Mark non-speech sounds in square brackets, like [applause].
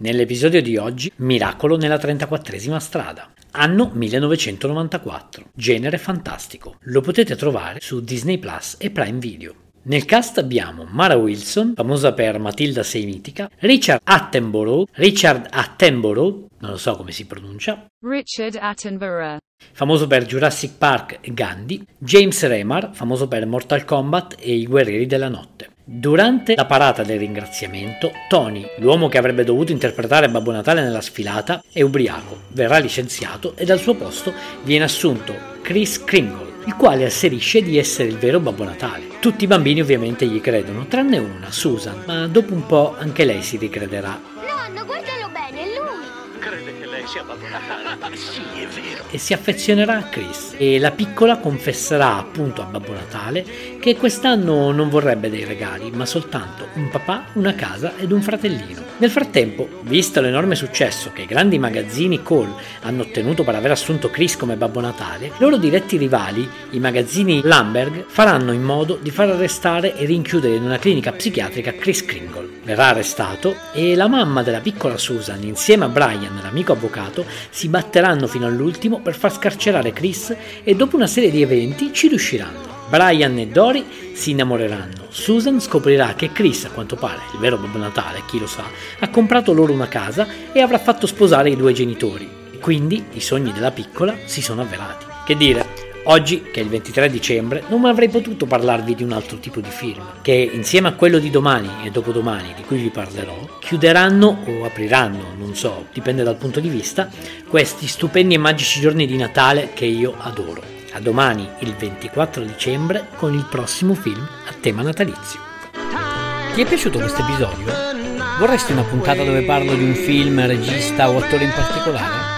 Nell'episodio di oggi, Miracolo nella 34esima strada. Anno 1994. Genere fantastico. Lo potete trovare su Disney Plus e Prime Video. Nel cast abbiamo Mara Wilson, famosa per Matilda Sei Mitica, Richard Attenborough, Richard Attenborough, non lo so come si pronuncia, Richard Attenborough, famoso per Jurassic Park e Gandhi, James Remar, famoso per Mortal Kombat e I Guerrieri della Notte. Durante la parata del ringraziamento, Tony, l'uomo che avrebbe dovuto interpretare Babbo Natale nella sfilata, è ubriaco, verrà licenziato e dal suo posto viene assunto Chris Kringle, il quale asserisce di essere il vero Babbo Natale. Tutti i bambini ovviamente gli credono, tranne una, Susan, ma dopo un po' anche lei si ricrederà. Nonno, lui. Crede che lei sia Babbo Natale? [laughs] Sì, è vero. e si affezionerà a Chris e la piccola confesserà appunto a Babbo Natale che quest'anno non vorrebbe dei regali ma soltanto un papà, una casa ed un fratellino. Nel frattempo, visto l'enorme successo che i grandi magazzini Cole hanno ottenuto per aver assunto Chris come Babbo Natale, i loro diretti rivali, i magazzini Lamberg, faranno in modo di far arrestare e rinchiudere in una clinica psichiatrica Chris Kringle. Verrà arrestato e la mamma della piccola Susan insieme a Brian, l'amico avvocato, si batteranno fino all'ultimo per far scarcerare Chris e dopo una serie di eventi ci riusciranno. Brian e Dory si innamoreranno. Susan scoprirà che Chris, a quanto pare, il vero Babbo Natale, chi lo sa, ha comprato loro una casa e avrà fatto sposare i due genitori. Quindi i sogni della piccola si sono avverati. Che dire, Oggi, che è il 23 dicembre, non avrei potuto parlarvi di un altro tipo di film, che insieme a quello di domani e dopodomani, di cui vi parlerò, chiuderanno o apriranno, non so, dipende dal punto di vista, questi stupendi e magici giorni di Natale che io adoro. A domani, il 24 dicembre, con il prossimo film a tema natalizio. Ti è piaciuto questo episodio? Vorresti una puntata dove parlo di un film, regista o attore in particolare?